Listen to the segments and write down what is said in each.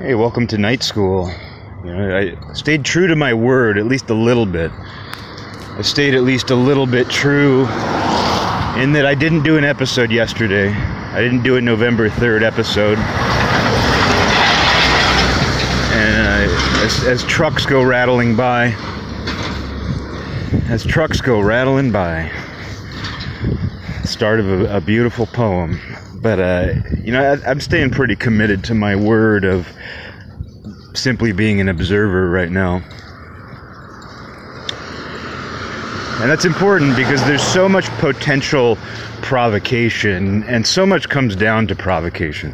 Hey, welcome to night school. You know, I stayed true to my word at least a little bit. I stayed at least a little bit true in that I didn't do an episode yesterday. I didn't do a November 3rd episode. And uh, as, as trucks go rattling by, as trucks go rattling by, start of a, a beautiful poem. But, uh, you know, I, I'm staying pretty committed to my word of simply being an observer right now. And that's important because there's so much potential provocation, and so much comes down to provocation.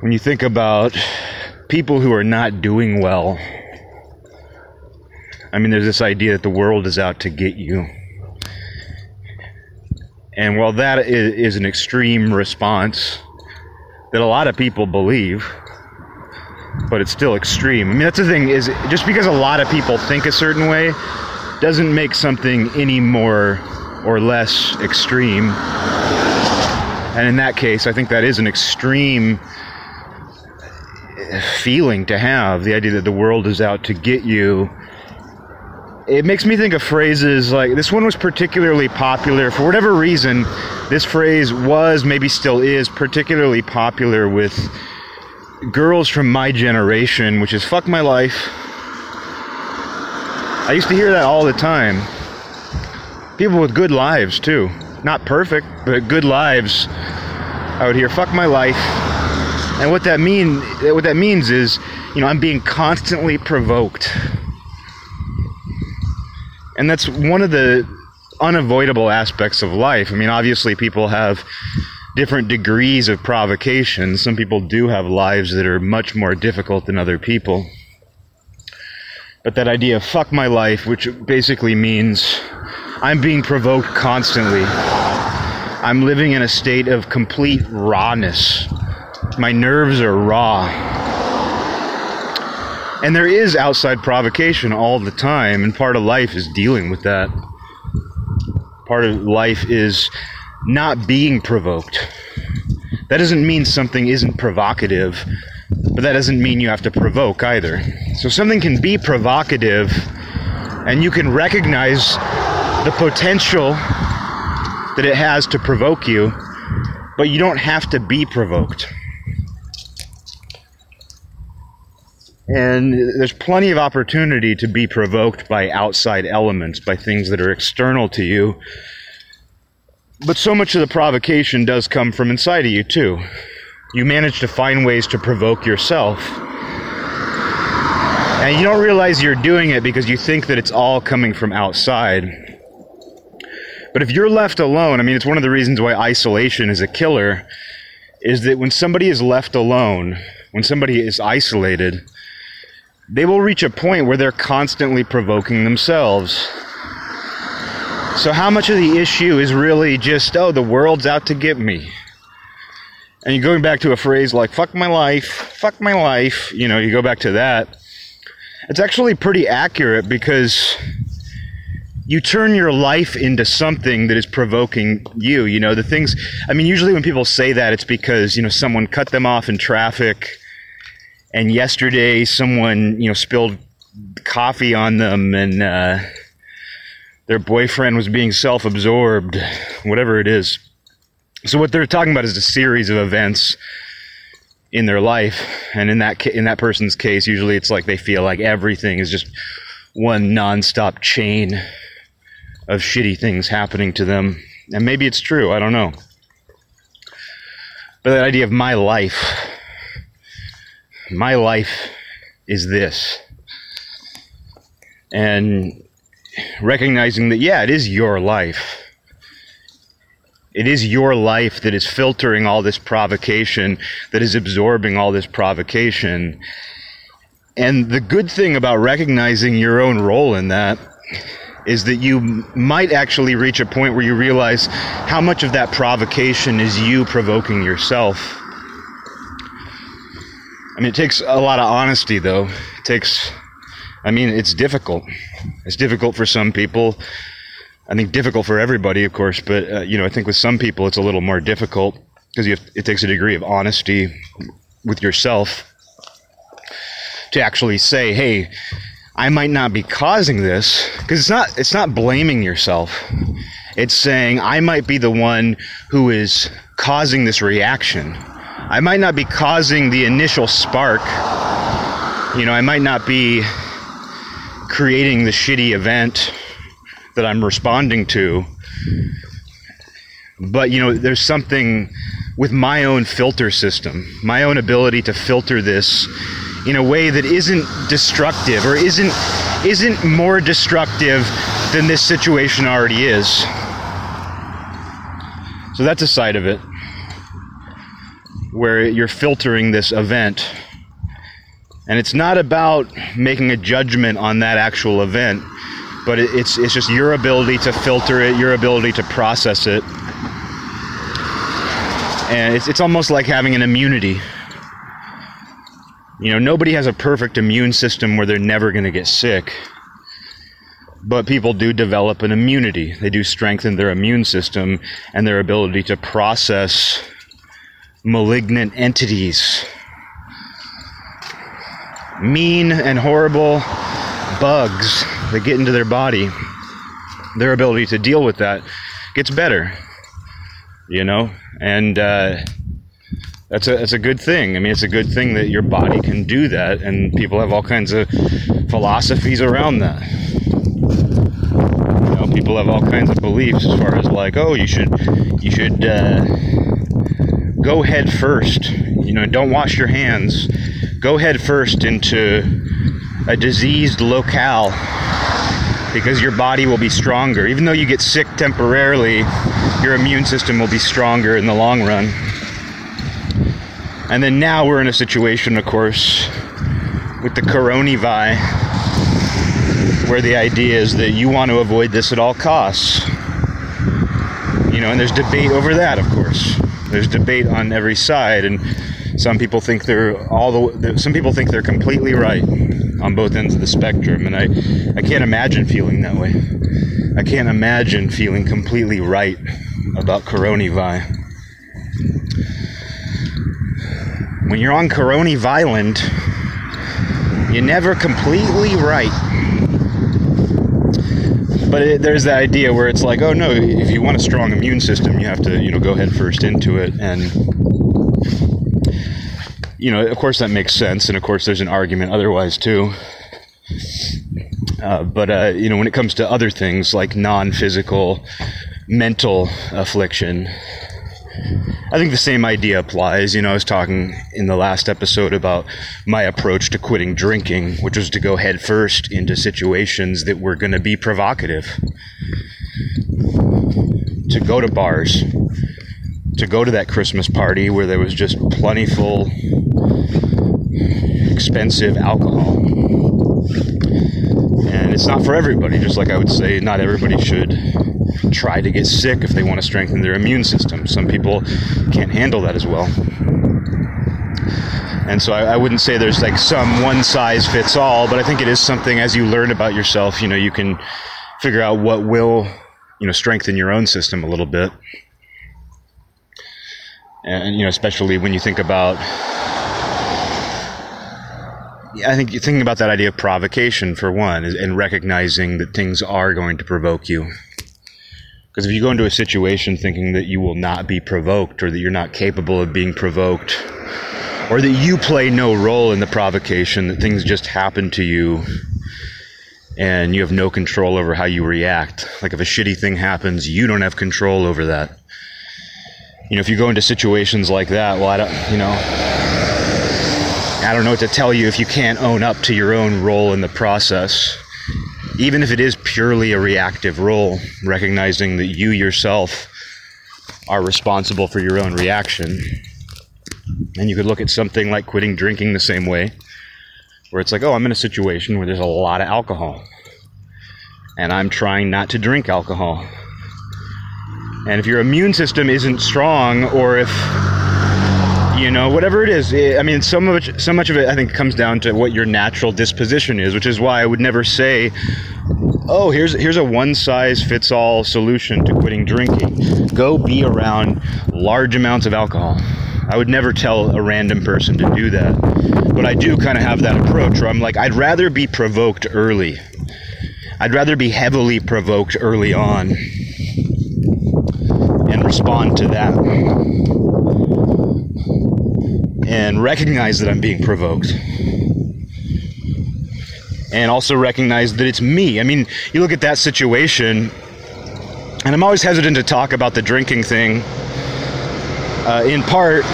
When you think about people who are not doing well, I mean, there's this idea that the world is out to get you. And while that is an extreme response that a lot of people believe, but it's still extreme. I mean, that's the thing is just because a lot of people think a certain way doesn't make something any more or less extreme. And in that case, I think that is an extreme eh, feeling to have the idea that the world is out to get you it makes me think of phrases like this one was particularly popular. For whatever reason this phrase was maybe still is particularly popular with girls from my generation which is fuck my life. I used to hear that all the time. People with good lives too. Not perfect but good lives. I would hear fuck my life. And what that mean what that means is you know i'm being constantly provoked and that's one of the unavoidable aspects of life. I mean, obviously, people have different degrees of provocation. Some people do have lives that are much more difficult than other people. But that idea of fuck my life, which basically means I'm being provoked constantly. I'm living in a state of complete rawness. My nerves are raw. And there is outside provocation all the time, and part of life is dealing with that. Part of life is not being provoked. That doesn't mean something isn't provocative, but that doesn't mean you have to provoke either. So something can be provocative, and you can recognize the potential that it has to provoke you, but you don't have to be provoked. And there's plenty of opportunity to be provoked by outside elements, by things that are external to you. But so much of the provocation does come from inside of you, too. You manage to find ways to provoke yourself. And you don't realize you're doing it because you think that it's all coming from outside. But if you're left alone, I mean, it's one of the reasons why isolation is a killer, is that when somebody is left alone, when somebody is isolated, they will reach a point where they're constantly provoking themselves. So, how much of the issue is really just, oh, the world's out to get me? And you're going back to a phrase like, fuck my life, fuck my life, you know, you go back to that. It's actually pretty accurate because you turn your life into something that is provoking you. You know, the things, I mean, usually when people say that, it's because, you know, someone cut them off in traffic and yesterday someone you know spilled coffee on them and uh, their boyfriend was being self-absorbed whatever it is. So what they're talking about is a series of events in their life. And in that in that person's case usually it's like they feel like everything is just one nonstop chain of shitty things happening to them. And maybe it's true i don't know. But that idea of my life my life is this. And recognizing that, yeah, it is your life. It is your life that is filtering all this provocation, that is absorbing all this provocation. And the good thing about recognizing your own role in that is that you might actually reach a point where you realize how much of that provocation is you provoking yourself I mean, it takes a lot of honesty, though. It takes, I mean, it's difficult. It's difficult for some people. I think difficult for everybody, of course, but, uh, you know, I think with some people it's a little more difficult because it takes a degree of honesty with yourself to actually say, "Hey, I might not be causing this," because it's not it's not blaming yourself. It's saying I might be the one who is causing this reaction. I might not be causing the initial spark. You know, I might not be creating the shitty event that I'm responding to. But, you know, there's something with my own filter system, my own ability to filter this in a way that isn't destructive or isn't isn't more destructive than this situation already is. So that's a side of it where you're filtering this event. And it's not about making a judgment on that actual event, but it's it's just your ability to filter it, your ability to process it. And it's it's almost like having an immunity. You know, nobody has a perfect immune system where they're never going to get sick. But people do develop an immunity. They do strengthen their immune system and their ability to process malignant entities. Mean and horrible bugs that get into their body. Their ability to deal with that gets better. You know? And uh, that's a that's a good thing. I mean, it's a good thing that your body can do that, and people have all kinds of philosophies around that. You know, people have all kinds of beliefs as far as like, oh, you should you should uh, go head first. You know, don't wash your hands. Go head first into a diseased locale because your body will be stronger. Even though you get sick temporarily, your immune system will be stronger in the long run. And then now we're in a situation, of course, with the coronavirus, where the idea is that you want to avoid this at all costs. You know, and there's debate over that, of course. There's debate on every side, and some people think they're all the. Some people think they're completely right on both ends of the spectrum, and I, I can't imagine feeling that way. I can't imagine feeling completely right about coronavirus. When you're on coronavirus, you're never completely right but it, there's the idea where it's like, oh no, if you want a strong immune system, you have to, you know, go head first into it. And, you know, of course that makes sense. And of course there's an argument otherwise too. Uh, but, uh, you know, when it comes to other things like non physical mental affliction, I think the same idea applies. You know, I was talking in the last episode about my approach to quitting drinking, which was to go headfirst into situations that were going to be provocative. To go to bars, to go to that Christmas party where there was just plentiful, expensive alcohol. And it's not for everybody, just like I would say, not everybody should try to get sick if they want to strengthen their immune system. Some people can't handle that as well. And so I, I, wouldn't say there's like some one size fits all, but I think it is something as you learn about yourself, you know, you can figure out what will, you know, strengthen your own system a little bit. And, you know, especially when you think about I think you're thinking about that idea of provocation for one, and recognizing that things are going to provoke you. Because if you go into a situation thinking that you will not be provoked or that you're not capable of being provoked or that you play no role in the provocation, that things just happen to you and you have no control over how you react. Like if a shitty thing happens, you don't have control over that. You know, if you go into situations like that, well, I don't, you know, I don't know what to tell you if you can't own up to your own role in the process even if it is purely a reactive role, recognizing that you yourself are responsible for your own reaction. And you could look at something like quitting drinking the same way, where it's like, oh, I'm in a situation where there's a lot of alcohol, and I'm trying not to drink alcohol. And if your immune system isn't strong, or if you know whatever it is eh, i mean of it so much of it i think comes down to what your natural disposition is which is why i would never say oh here's here's a one size fits all solution to quitting drinking go be around large amounts of alcohol I would never tell a random person to do that. But I do kind of have that approach where I'm like, I'd rather be provoked early. I'd rather be heavily provoked early on and respond to that. And recognize that I'm being provoked and also recognize that it's me. I mean, you look at that situation, and I'm always hesitant to talk about the drinking thing, uh, in part.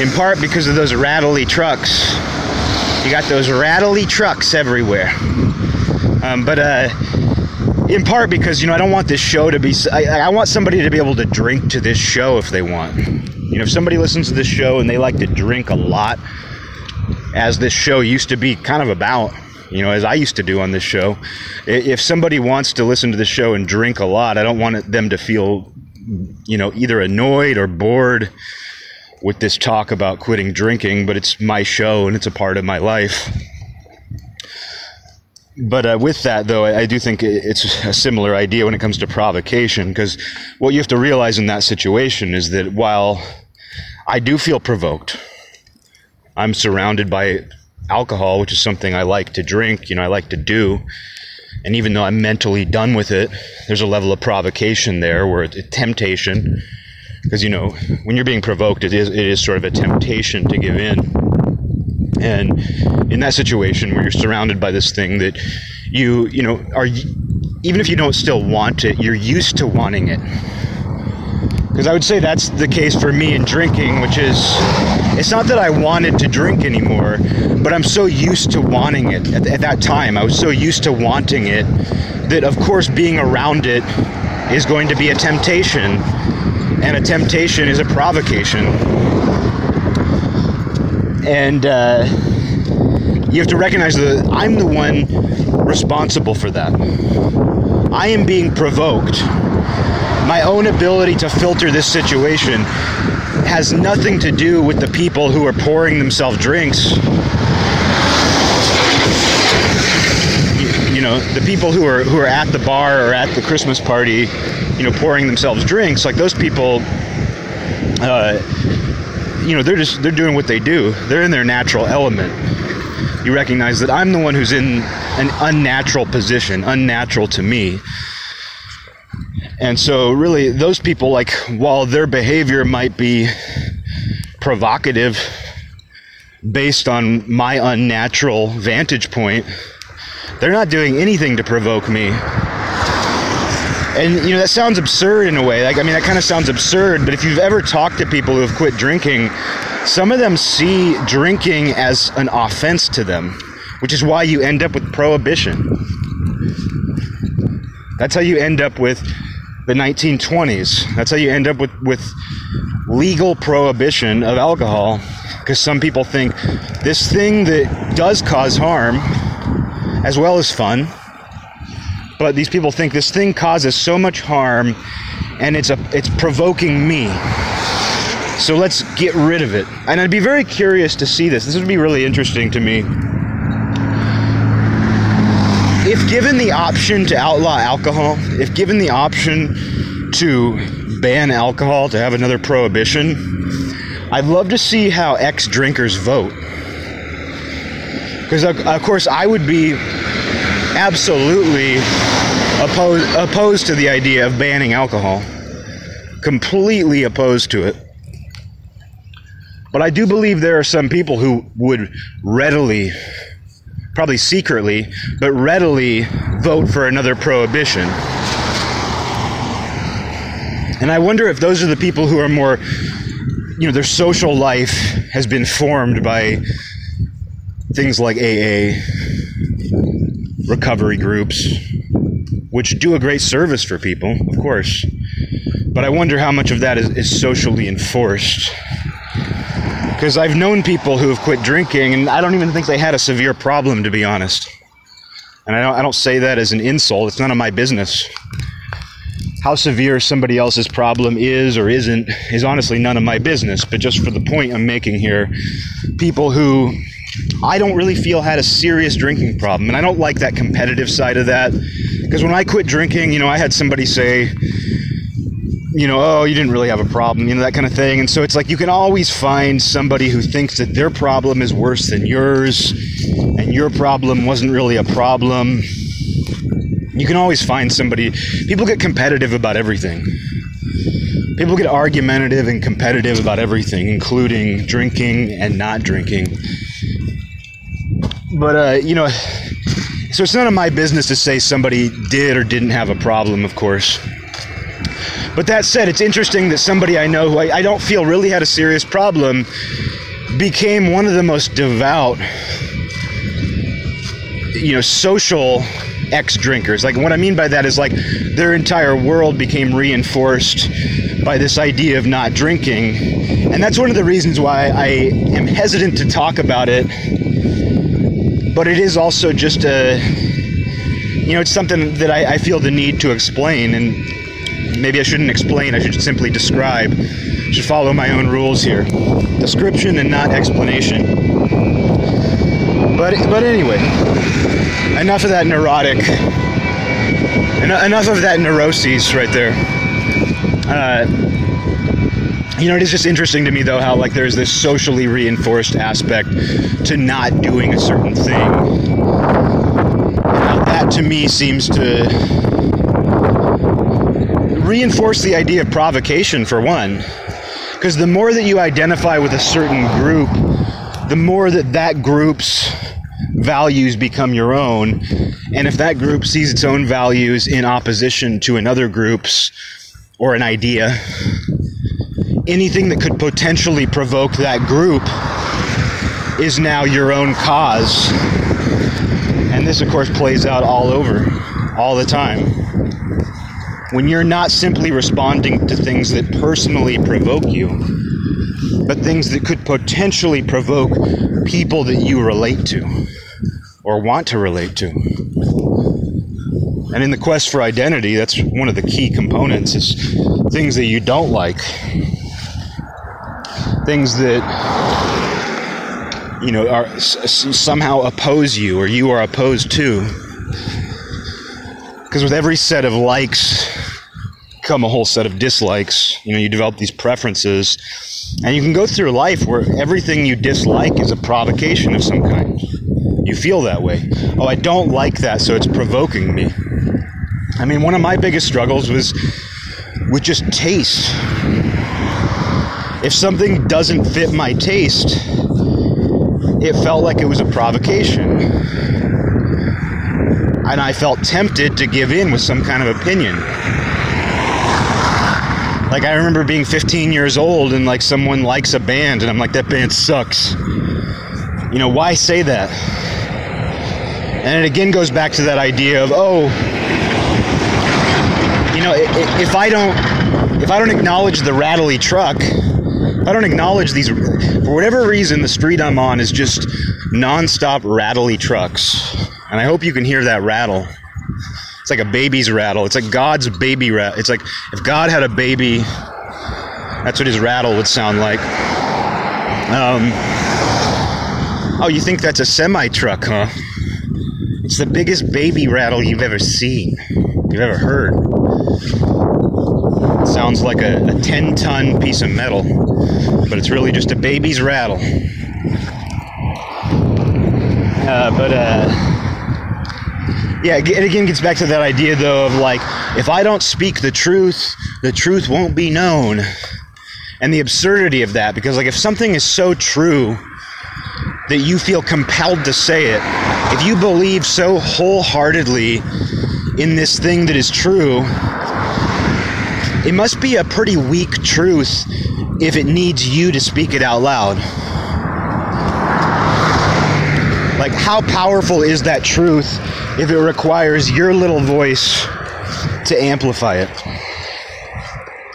In part because of those rattly trucks. You got those rattly trucks everywhere. Um, but uh, in part because you know I don't want this show to be. I, I want somebody to be able to drink to this show if they want. You know, if somebody listens to this show and they like to drink a lot, as this show used to be kind of about, you know, as I used to do on this show. If somebody wants to listen to the show and drink a lot, I don't want them to feel, you know, either annoyed or bored with this talk about quitting drinking, but it's my show and it's a part of my life. But uh, with that, though, I, I do think it's a similar idea when it comes to provocation, because what you have to realize in that situation is that while I do feel provoked, I'm surrounded by alcohol, which is something I like to drink, you know, I like to do. And even though I'm mentally done with it, there's a level of provocation there where it's a temptation. Because, you know, when you're being provoked, it is, it is sort of a temptation to give in. And in that situation where you're surrounded by this thing that you, you know, are, even if you don't still want it, you're used to wanting it because I would say that's the case for me in drinking, which is it's not that I wanted to drink anymore, but I'm so used to wanting it. At, at that time, I was so used to wanting it that, of course, being around it is going to be a temptation, and a temptation is a provocation. And uh, you have to recognize that I'm the one responsible for that. I am being provoked my own ability to filter this situation has nothing to do with the people who are pouring themselves drinks. You, know, the people who are who are at the bar or at the Christmas party, you know, pouring themselves drinks, like those people uh, you know, they're just they're doing what they do. They're in their natural element. You recognize that I'm the one who's in an unnatural position, unnatural to me. And so, really, those people, like, while their behavior might be provocative based on my unnatural vantage point, they're not doing anything to provoke me. And, you know, that sounds absurd in a way. Like, I mean, that kind of sounds absurd, but if you've ever talked to people who have quit drinking, some of them see drinking as an offense to them, which is why you end up with prohibition. That's how you end up with the 1920s. That's how you end up with, with legal prohibition of alcohol. Because some people think this thing that does cause harm, as well as fun, but these people think this thing causes so much harm and it's a it's provoking me. So let's get rid of it. And I'd be very curious to see this. This would be really interesting to me. If given the option to outlaw alcohol, if given the option to ban alcohol, to have another prohibition, I'd love to see how ex drinkers vote. Because, of course, I would be absolutely opposed, opposed to the idea of banning alcohol. Completely opposed to it. But I do believe there are some people who would readily probably secretly, but readily vote for another prohibition. And I wonder if those are the people who are more, you know, their social life has been formed by things like AA, recovery groups, which do a great service for people, of course. But I wonder how much of that is, is socially enforced because I've known people who have quit drinking, and I don't even think they had a severe problem, to be honest. And I don't, I don't say that as an insult, it's none of my business. How severe somebody else's problem is or isn't is honestly none of my business. But just for the point I'm making here, people who I don't really feel had a serious drinking problem. And I don't like that competitive side of that. Because when I quit drinking, you know, I had somebody say, you know, oh, you didn't really have a problem, you know, that kind of thing. And so it's like you can always find somebody who thinks that their problem is worse than yours and your problem wasn't really a problem. You can always find somebody. People get competitive about everything. People get argumentative and competitive about everything, including drinking and not drinking. But, uh, you know, so it's none of my business to say somebody did or didn't have a problem, of course. But that said, it's interesting that somebody I know who I, I don't feel really had a serious problem became one of the most devout, you know, social ex drinkers. Like, what I mean by that is like their entire world became reinforced by this idea of not drinking. And that's one of the reasons why I am hesitant to talk about it. But it is also just a, you know, it's something that I, I feel the need to explain. And maybe I shouldn't explain, I should simply describe. I should follow my own rules here. Description and not explanation. But but anyway, enough of that neurotic. enough of that neuroses right there. Uh, you know, it is just interesting to me though how like there's this socially reinforced aspect to not doing a certain thing. that to me seems to reinforce the idea of provocation for one. Because the more that you identify with a certain group, the more that that group's values become your own. And if that group sees its own values in opposition to another group's or an idea, anything that could potentially provoke that group is now your own cause. And this, of course, plays out all over, all the time when you're not simply responding to things that personally provoke you, but things that could potentially provoke people that you relate to or want to relate to. And in the quest for identity, that's one of the key components is things that you don't like. Things that you know are somehow oppose you or you are opposed to. Because with every set of likes come a whole set of dislikes. You know, you develop these preferences, and you can go through life where everything you dislike is a provocation of some kind. You feel that way. Oh, I don't like that, so it's provoking me. I mean, one of my biggest struggles was with just taste. If something doesn't fit my taste, it felt like it was a provocation and I felt tempted to give in with some kind of opinion. Like I remember being 15 years old and like someone likes a band and I'm like that band sucks. You know, why say that? And it again goes back to that idea of oh, you know, if I don't if I don't acknowledge the rattly truck, I don't acknowledge these for whatever reason the street I'm on is just nonstop rattly trucks and I hope you can hear that rattle. It's like a baby's rattle. It's like God's baby rattle. It's like if God had a baby, that's what his rattle would sound like. Um, oh, you think that's a semi truck, huh? It's the biggest baby rattle you've ever seen, you've ever heard. Sounds like a, a 10 ton piece of metal, but it's really just a baby's rattle. Uh, but, uh, yeah, it again gets back to that idea though of like, if I don't speak the truth, the truth won't be known. And the absurdity of that, because like if something is so true that you feel compelled to say it, if you believe so wholeheartedly in this thing that is true, it must be a pretty weak truth if it needs you to speak it out loud. Like, how powerful is that truth if it requires your little voice to amplify it.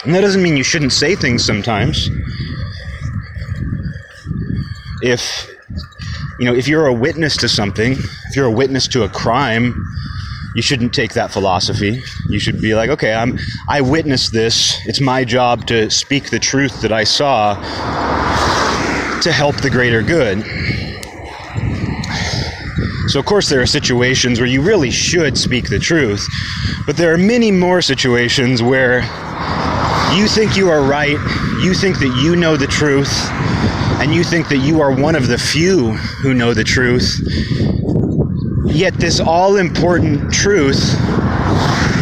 And that doesn't mean you shouldn't say things sometimes. If you know, if you're a witness to something, if you're a witness to a crime, you shouldn't take that philosophy. You should be like, okay, I'm I witnessed this. It's my job to speak the truth that I saw to help the greater good. So, of course, there are situations where you really should speak the truth, but there are many more situations where You think you are right. You think that you know the truth. And you think that you are one of the few who know the truth. Yet, this all important truth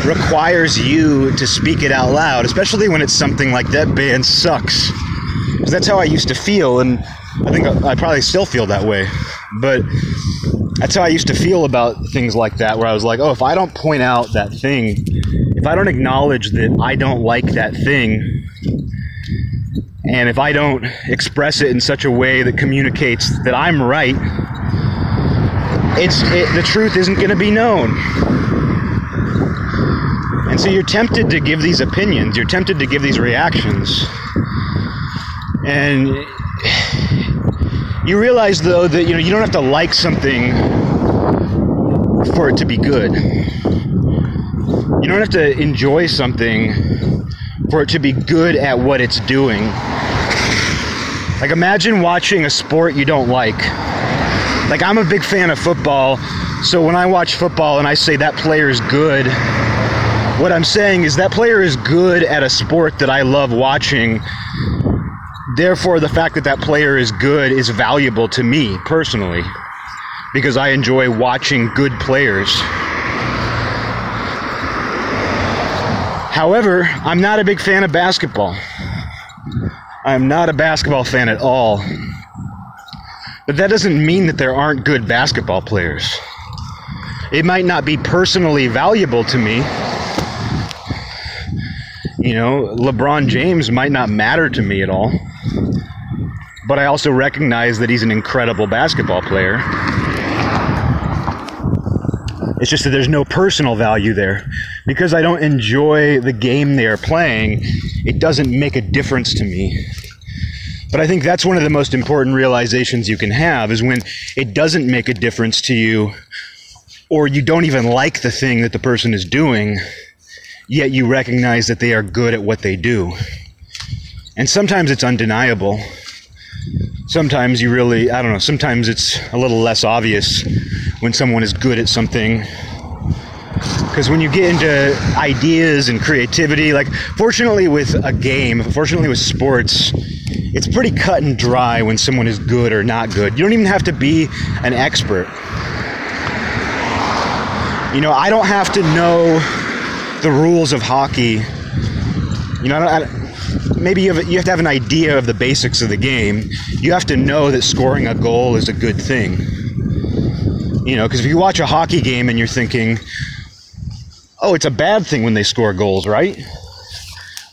requires you to speak it out loud, especially when it's something like that band sucks. Because that's how I used to feel, and I think I probably still feel that way. But that's how I used to feel about things like that, where I was like, oh, if I don't point out that thing, if I don't acknowledge that I don't like that thing, and if I don't express it in such a way that communicates that I'm right, it's it, the truth isn't going to be known. And so you're tempted to give these opinions, you're tempted to give these reactions. And you realize though that you know you don't have to like something for it to be good. You don't have to enjoy something for it to be good at what it's doing. Like imagine watching a sport you don't like. Like I'm a big fan of football, so when I watch football and I say that player is good, what I'm saying is that player is good at a sport that I love watching. Therefore, the fact that that player is good is valuable to me personally because I enjoy watching good players. However, I'm not a big fan of basketball. I'm not a basketball fan at all. But that doesn't mean that there aren't good basketball players. It might not be personally valuable to me, you know, LeBron James might not matter to me at all, but I also recognize that he's an incredible basketball player. It's just that there's no personal value there. Because I don't enjoy the game they are playing, it doesn't make a difference to me. But I think that's one of the most important realizations you can have is when it doesn't make a difference to you or you don't even like the thing that the person is doing yet you recognize that they are good at what they do. And sometimes it's undeniable. Sometimes you really, I don't know, sometimes it's a little less obvious when someone is good at something. Because when you get into ideas and creativity, like fortunately with a game, fortunately with sports, it's pretty cut and dry when someone is good or not good. You don't even have to be an expert. You know, I don't have to know the rules of hockey. You know, I, maybe you have, you have to have an idea of the basics of the game. You have to know that scoring a goal is a good thing. You know, because if you watch a hockey game and you're thinking, oh, it's a bad thing when they score goals, right?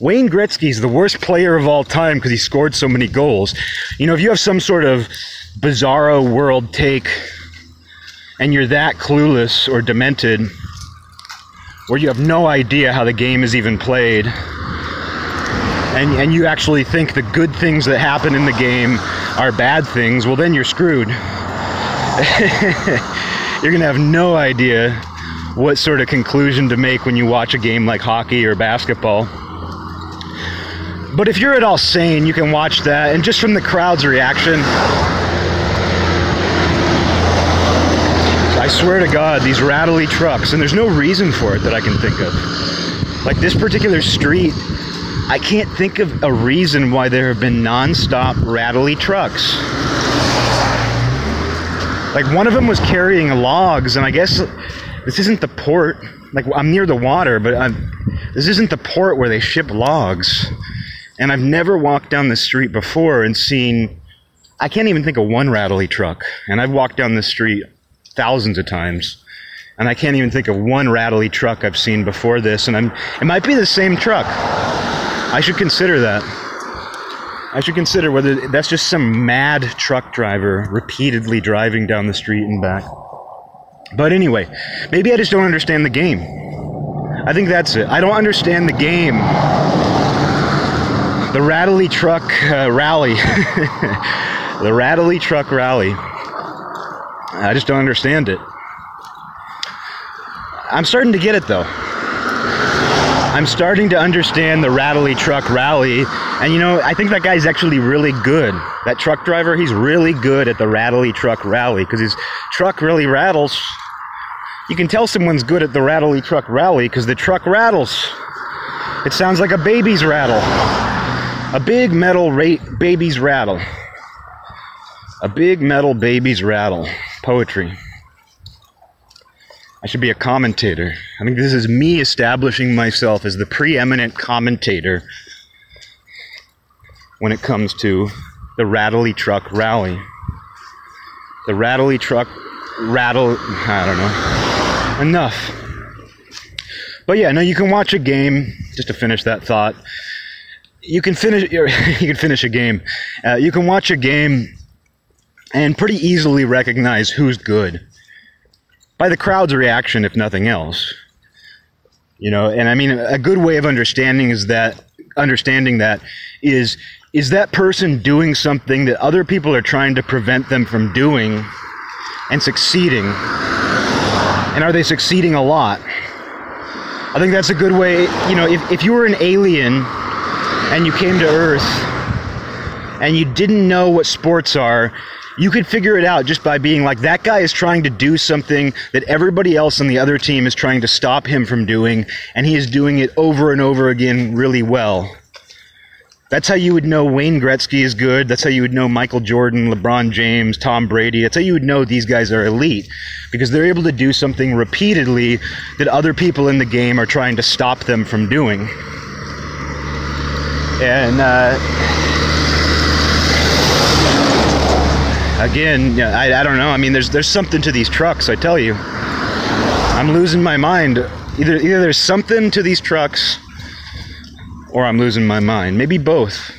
Wayne Gretzky's the worst player of all time because he scored so many goals. You know, if you have some sort of bizarro world take and you're that clueless or demented, where you have no idea how the game is even played, and, and you actually think the good things that happen in the game are bad things, well, then you're screwed. you're going to have no idea what sort of conclusion to make when you watch a game like hockey or basketball. But if you're at all sane, you can watch that, and just from the crowd's reaction, I swear to God, these rattly trucks, and there's no reason for it that I can think of. Like this particular street, I can't think of a reason why there have been non-stop rattly trucks. Like one of them was carrying logs, and I guess this isn't the port. Like I'm near the water, but I'm, this isn't the port where they ship logs. And I've never walked down the street before and seen. I can't even think of one rattly truck. And I've walked down the street thousands of times. And I can't even think of one rattly truck I've seen before this. And I'm, it might be the same truck. I should consider that. I should consider whether that's just some mad truck driver repeatedly driving down the street and back. But anyway, maybe I just don't understand the game. I think that's it. I don't understand the game. The Rattly Truck uh, Rally. the Rattly Truck Rally. I just don't understand it. I'm starting to get it though. I'm starting to understand the rattly truck rally. And you know, I think that guy's actually really good. That truck driver, he's really good at the rattly truck rally because his truck really rattles. You can tell someone's good at the rattly truck rally because the truck rattles. It sounds like a baby's rattle. A big metal ra- baby's rattle. A big metal baby's rattle. Poetry. I should be a commentator. I think this is me establishing myself as the preeminent commentator when it comes to the Rattly Truck Rally. The Rattly Truck Rattle. I don't know. Enough. But yeah, no, you can watch a game. Just to finish that thought, you can finish. You can finish a game. Uh, you can watch a game and pretty easily recognize who's good by the crowd's reaction, if nothing else. You know, and I mean, a good way of understanding is that understanding that is is that person doing something that other people are trying to prevent them from doing and succeeding? And are they succeeding a lot? I think that's a good way, you know, if, if you were an alien and you came to Earth and you didn't know what sports are, you could figure it out just by being like, that guy is trying to do something that everybody else on the other team is trying to stop him from doing, and he is doing it over and over again really well. That's how you would know Wayne Gretzky is good. That's how you would know Michael Jordan, LeBron James, Tom Brady. That's how you would know these guys are elite because they're able to do something repeatedly that other people in the game are trying to stop them from doing. And uh, again, I, I don't know. I mean, there's there's something to these trucks. I tell you, I'm losing my mind. Either either there's something to these trucks or I'm losing my mind. Maybe both.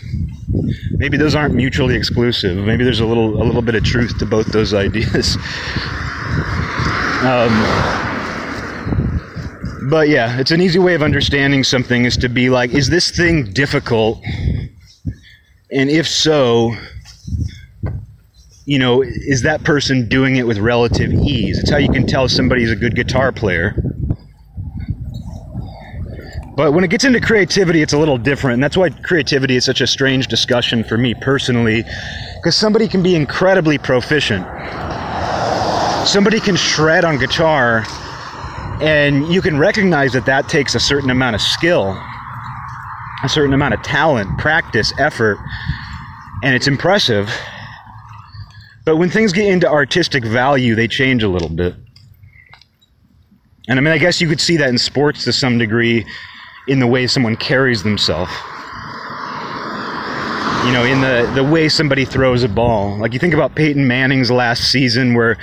Maybe those aren't mutually exclusive. Maybe there's a little a little bit of truth to both those ideas. um, but yeah, it's an easy way of understanding something is to be like, is this thing difficult? And if so, you know, is that person doing it with relative ease? It's how you can tell somebody's a good guitar player but when it gets into creativity, it's a little different. And that's why creativity is such a strange discussion for me personally, because somebody can be incredibly proficient. Somebody can shred on guitar, and you can recognize that that takes a certain amount of skill, a certain amount of talent, practice, effort, and it's impressive. But when things get into artistic value, they change a little bit. And I mean, I guess you could see that in sports to some degree in the way someone carries themselves. You know, in the, the way somebody throws a ball. Like you think about Peyton Manning's last season where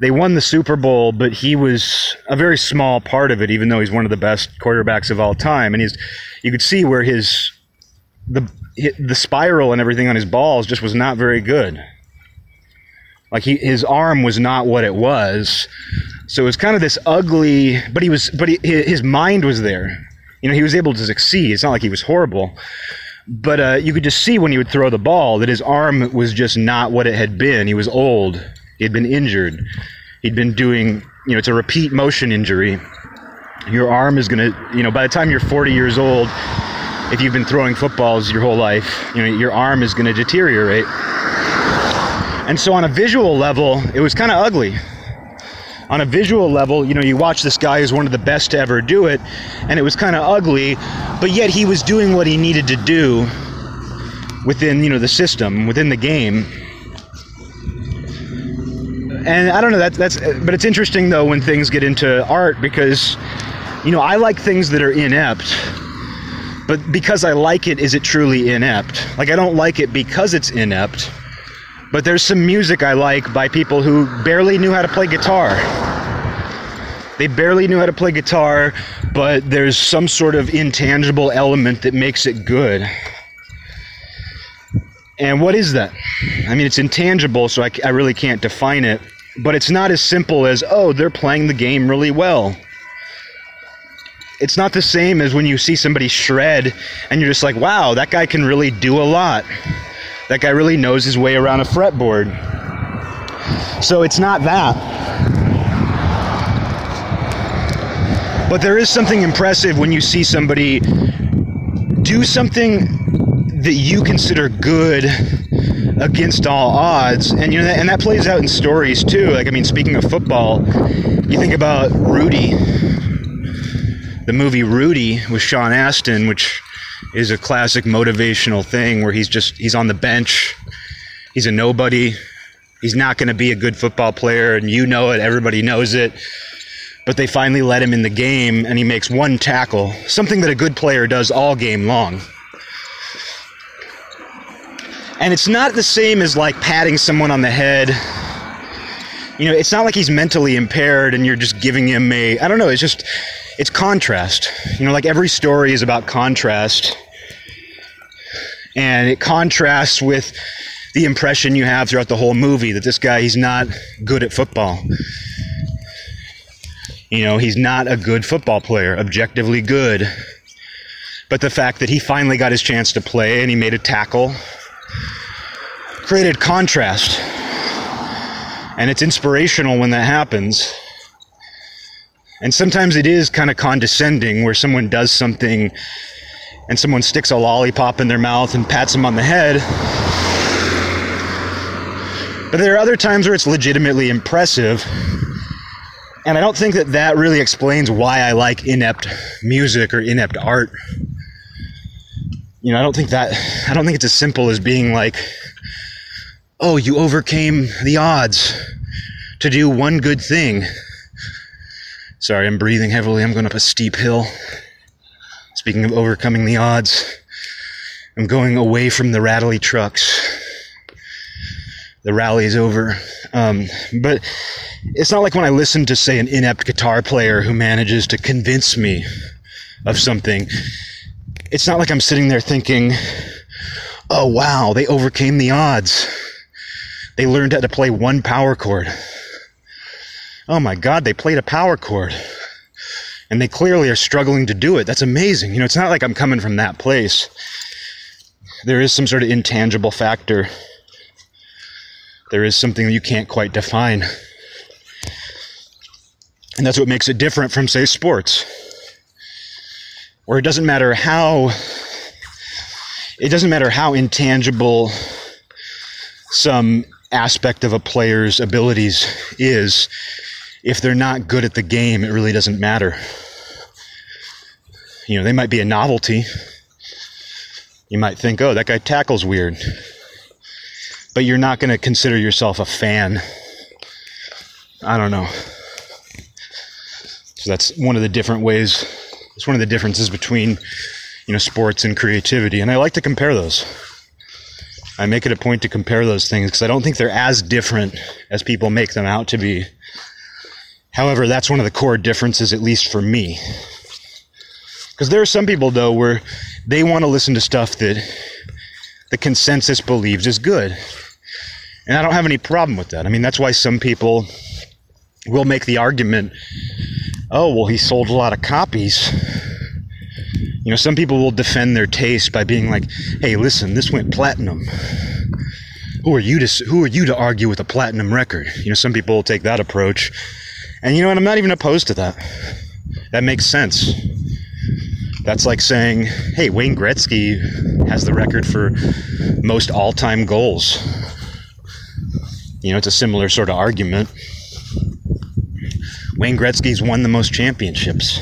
they won the Super Bowl, but he was a very small part of it, even though he's one of the best quarterbacks of all time. And he's, you could see where his, the, the spiral and everything on his balls just was not very good. Like he, his arm was not what it was. So it was kind of this ugly, but he was, but he, his mind was there you know, he was able to succeed. It's not like he was horrible. But uh, you could just see when he would throw the ball that his arm was just not what it had been. He was old. He had been injured. He'd been doing, you know, it's a repeat motion injury. Your arm is going to, you know, by the time you're 40 years old, if you've been throwing footballs your whole life, you know, your arm is going to deteriorate. And so on a visual level, it was kind of ugly on a visual level, you know, you watch this guy who's one of the best to ever do it, and it was kind of ugly, but yet he was doing what he needed to do within, you know, the system, within the game. And I don't know, that, that's, uh, but it's interesting though when things get into art because, you know, I like things that are inept, but because I like it, is it truly inept? Like, I don't like it because it's inept. But there's some music I like by people who barely knew how to play guitar. They barely knew how to play guitar, but there's some sort of intangible element that makes it good. And what is that? I mean, it's intangible, so I, I really can't define it. But it's not as simple as, oh, they're playing the game really well. It's not the same as when you see somebody shred and you're just like, wow, that guy can really do a lot. That guy really knows his way around a fretboard. So it's not that. But there is something impressive when you see somebody do something that you consider good against all odds. And you know that, and that plays out in stories too. Like i mean speaking of football you think about rudy the movie Rudy with Sean Astin, which is a classic motivational thing where he's just he's on the bench, he's a nobody, he's not going to be a good football player, and you know it, everybody knows it. But they finally let him in the game, and he makes one tackle, something that a good player does all game long. And it's not the same as like patting someone on the head you know, it's not like he's mentally impaired and you're just giving him a, I don't know, it's just, it's contrast. You know, like every story is about contrast. And it contrasts with the impression you have throughout the whole movie that this guy, he's not good at football. You know, he's not a good football player, objectively good. But the fact that he finally got his chance to play and he made a tackle created contrast and it's inspirational when that happens. And sometimes it is kind of condescending where someone does something and someone sticks a lollipop in their mouth and pats them on the head. But there are other times where it's legitimately impressive. And I don't think that that really explains why I like inept music or inept art. You know, I don't think that, I don't think it's as simple as being like, oh, you overcame the odds to do one good thing. Sorry, I'm breathing heavily. I'm going up a steep hill. Speaking of overcoming the odds, I'm going away from the rattly trucks. The rally is over. Um, but it's not like when I listen to, say, an inept guitar player who manages to convince me of something. It's not like I'm sitting there thinking, oh wow, they overcame the odds. They learned how to play one power chord. Oh my God, they played a power chord. And they clearly are struggling to do it. That's amazing. You know, it's not like I'm coming from that place. There is some sort of intangible factor. There is something you can't quite define. And that's what makes it different from, say, sports. Where it doesn't matter how it doesn't matter how intangible some aspect of a player's abilities is, if they're not good at the game, it really doesn't matter. You know, they might be a novelty. You might think, oh, that guy tackles weird. But you're not going to consider yourself a fan. I don't know. So that's one of the different ways. It's one of the differences between, you know, sports and creativity. And I like to compare those. I make it a point to compare those things because I don't think they're as different as people make them out to be. However, that's one of the core differences, at least for me. Because there are some people, though, where they want to listen to stuff that the consensus believes is good. And I don't have any problem with that. I mean, that's why some people will make the argument oh, well, he sold a lot of copies you know, some people will defend their taste by being like, "Hey, listen, this went platinum." Who are you to who are you to argue with a platinum record? You know, some people will take that approach. And you know what? I'm not even opposed to that. That makes sense. That's like saying, "Hey, Wayne Gretzky has the record for most all-time goals." You know, it's a similar sort of argument. Wayne Gretzky's won the most championships.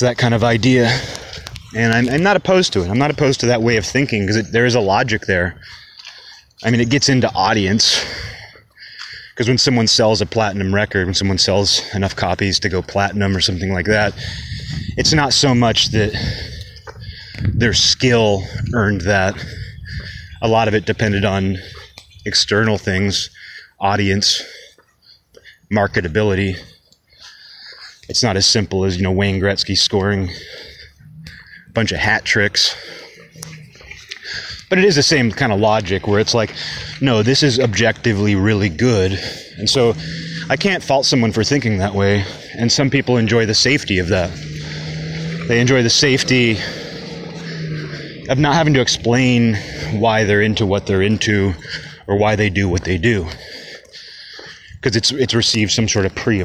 It's that kind of idea. And I'm, I'm, not opposed to it. I'm not opposed to that way of thinking because there is a logic there. I mean, it gets into audience. Because when someone sells a platinum record, when someone sells enough copies to go platinum or something like that, it's not so much that their skill earned that. A lot of it depended on external things, audience, marketability it's not as simple as you know Wayne Gretzky scoring a bunch of hat tricks. But it is the same kind of logic where it's like, no, this is objectively really good. And so I can't fault someone for thinking that way. And some people enjoy the safety of that. They enjoy the safety of not having to explain why they're into what they're into or why they do what they do. Because it's, it's received some sort of pre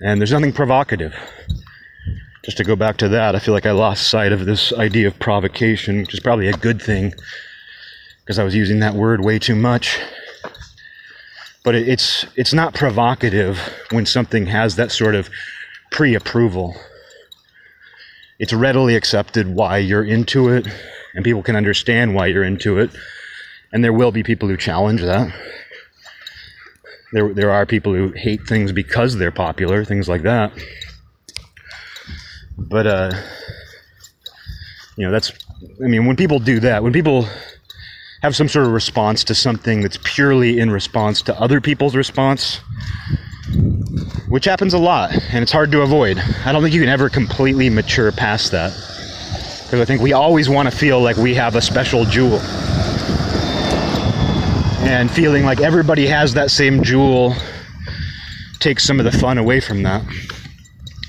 And there's nothing provocative. Just to go back to that, I feel like I lost sight of this idea of provocation, which is probably a good thing because I was using that word way too much. but it, it's it's not provocative when something has that sort of pre-approval. It's readily accepted why you're into it, and people can understand why you're into it. And there will be people who challenge that. There, there are people who hate things because they're popular, things like that. But, uh, you know, that's, I mean, when people do that, when people have some sort of response to something that's purely in response to other people's response, which happens a lot, and it's hard to avoid. I don't think you can ever completely mature past that. Because I think we always want to feel like we have a special jewel. And feeling like everybody has that same jewel takes some of the fun away from that.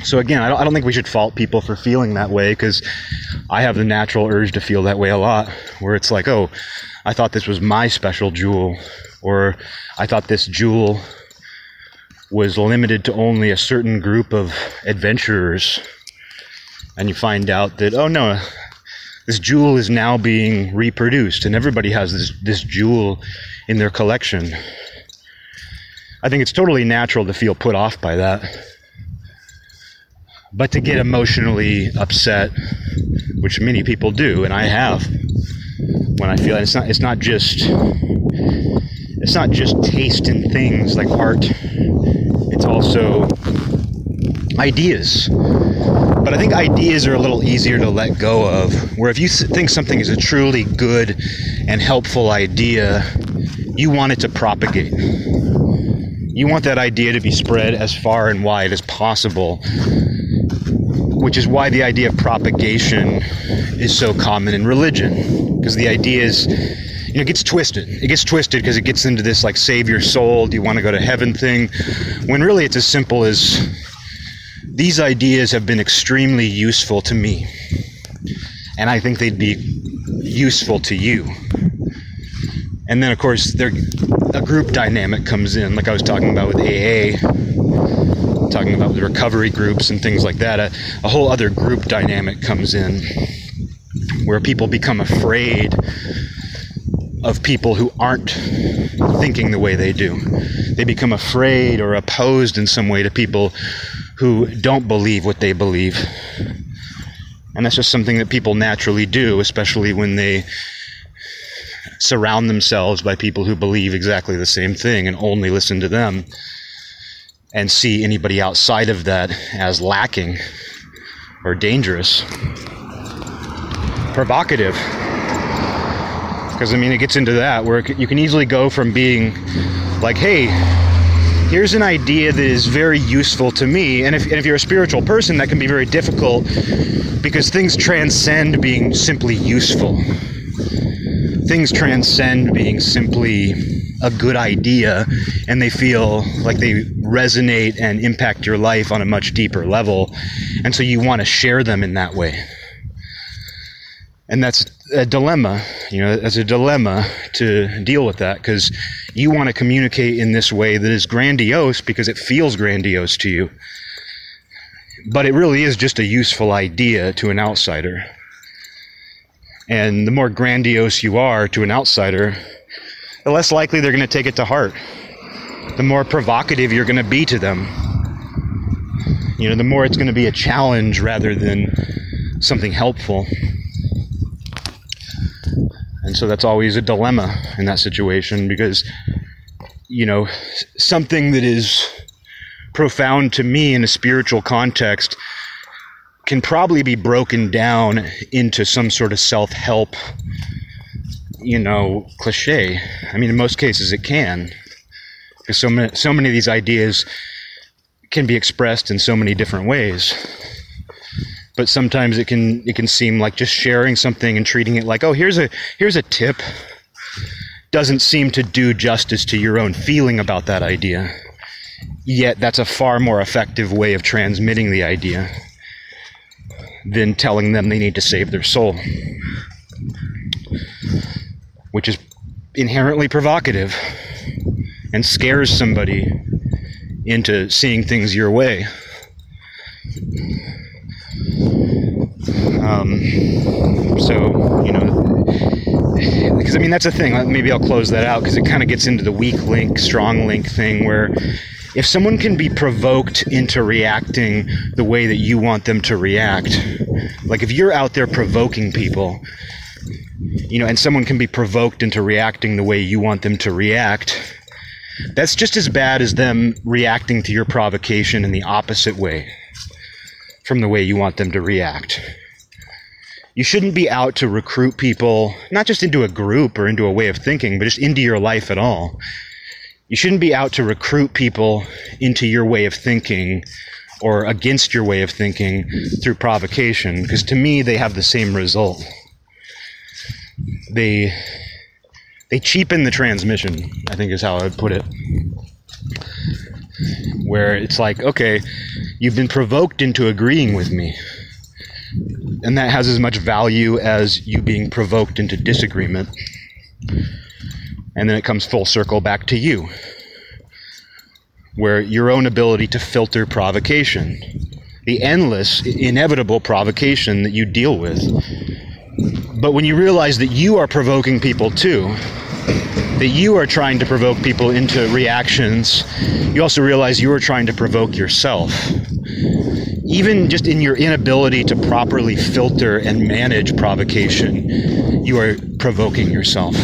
So, again, I don't, I don't think we should fault people for feeling that way because I have the natural urge to feel that way a lot, where it's like, oh, I thought this was my special jewel, or I thought this jewel was limited to only a certain group of adventurers and you find out that oh no this jewel is now being reproduced and everybody has this this jewel in their collection. I think it's totally natural to feel put off by that. But to get emotionally upset which many people do and i have when i feel it's not it's not just it's not just taste in things like art. It's also ideas but I think ideas are a little easier to let go of. Where if you think something is a truly good and helpful idea, you want it to propagate. You want that idea to be spread as far and wide as possible, which is why the idea of propagation is so common in religion. Because the idea is, you know, it gets twisted. It gets twisted because it gets into this like save your soul, do you want to go to heaven thing, when really it's as simple as these ideas have been extremely useful to me, and I think they'd be useful to you. And then, of course, there a group dynamic comes in, like I was talking about with AA, talking about the recovery groups and things like that. A, a whole other group dynamic comes in where people become afraid of people who aren't thinking the way they do. They become afraid or opposed in some way to people who don't believe what they believe. And that's just something that people naturally do, especially when they surround themselves by people who believe exactly the same thing and only listen to them and see anybody outside of that as lacking or dangerous. Provocative. Because, I mean, it gets into that where you can easily go from being like, hey, here's an idea that is very useful to me. And if, and if you're a spiritual person, that can be very difficult because things transcend being simply useful. Things transcend being simply a good idea and they feel like they resonate and impact your life on a much deeper level. And so you want to share them in that way. And that's a dilemma, you know, as a dilemma to deal with that because you want to communicate in this way that is grandiose because it feels grandiose to you. But it really is just a useful idea to an outsider. And the more grandiose you are to an outsider, the less likely they're going to take it to heart. The more provocative you're going to be to them. You know, the more it's going to be a challenge rather than something helpful. And so that's always a dilemma in that situation because, you know, something that is profound to me in a spiritual context can probably be broken down into some sort of self help, you know, cliche. I mean, in most cases it can. Because so many, so many of these ideas can be expressed in so many different ways but sometimes it can it can seem like just sharing something and treating it like oh here's a here's a tip doesn't seem to do justice to your own feeling about that idea. Yet that's a far more effective way of transmitting the idea than telling them they need to save their soul which is inherently provocative and scares somebody into seeing things your way um, so, you know, because I mean that's a thing. Maybe I'll close that out because it kind of gets into the weak link, strong link thing where if someone can be provoked into reacting the way that you want them to react, like if you're out there provoking people, you know, and someone can be provoked into reacting the way you want them to react, that's just as bad as them reacting to your provocation in the opposite way from the way you want them to react. You shouldn't be out to recruit people, not just into a group or into a way of thinking, but just into your life at all. You shouldn't be out to recruit people into your way of thinking or against your way of thinking through provocation, because to me, they have the same result. They they cheapen the transmission, I think is how I would put it. Where it's like, okay, you've been provoked into agreeing with me. And that has as much value as you being provoked into disagreement. And then it comes full circle back to you, where your own ability to filter provocation, the endless, inevitable provocation that you deal with. But when you realize that you are provoking people too, that you are trying to provoke people into reactions, you also realize you are trying to provoke yourself. Even just in your inability to properly filter and manage provocation, you are provoking yourself.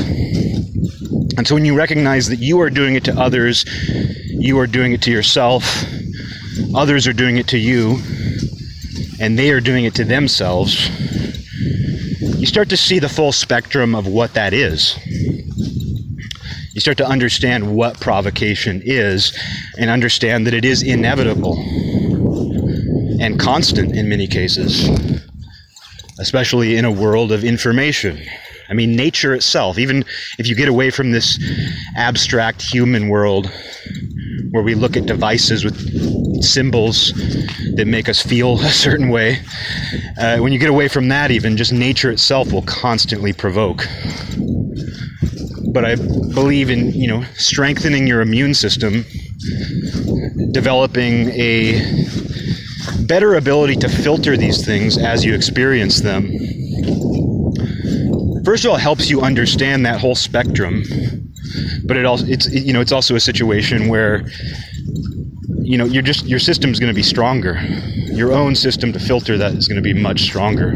And so when you recognize that you are doing it to others, you are doing it to yourself, others are doing it to you, and they are doing it to themselves, you start to see the full spectrum of what that is you start to understand what provocation is and understand that it is inevitable and constant in many cases, especially in a world of information. I mean, nature itself, even if you get away from this abstract human world where we look at devices with symbols that make us feel a certain way, uh, when you get away from that, even just nature itself will constantly provoke but I believe in you know strengthening your immune system, developing a better ability to filter these things as you experience them. First of all, helps you understand that whole spectrum, but it also it's you know it's also a situation where you know you're just your system's going to be stronger. Your own system to filter that is going to be much stronger.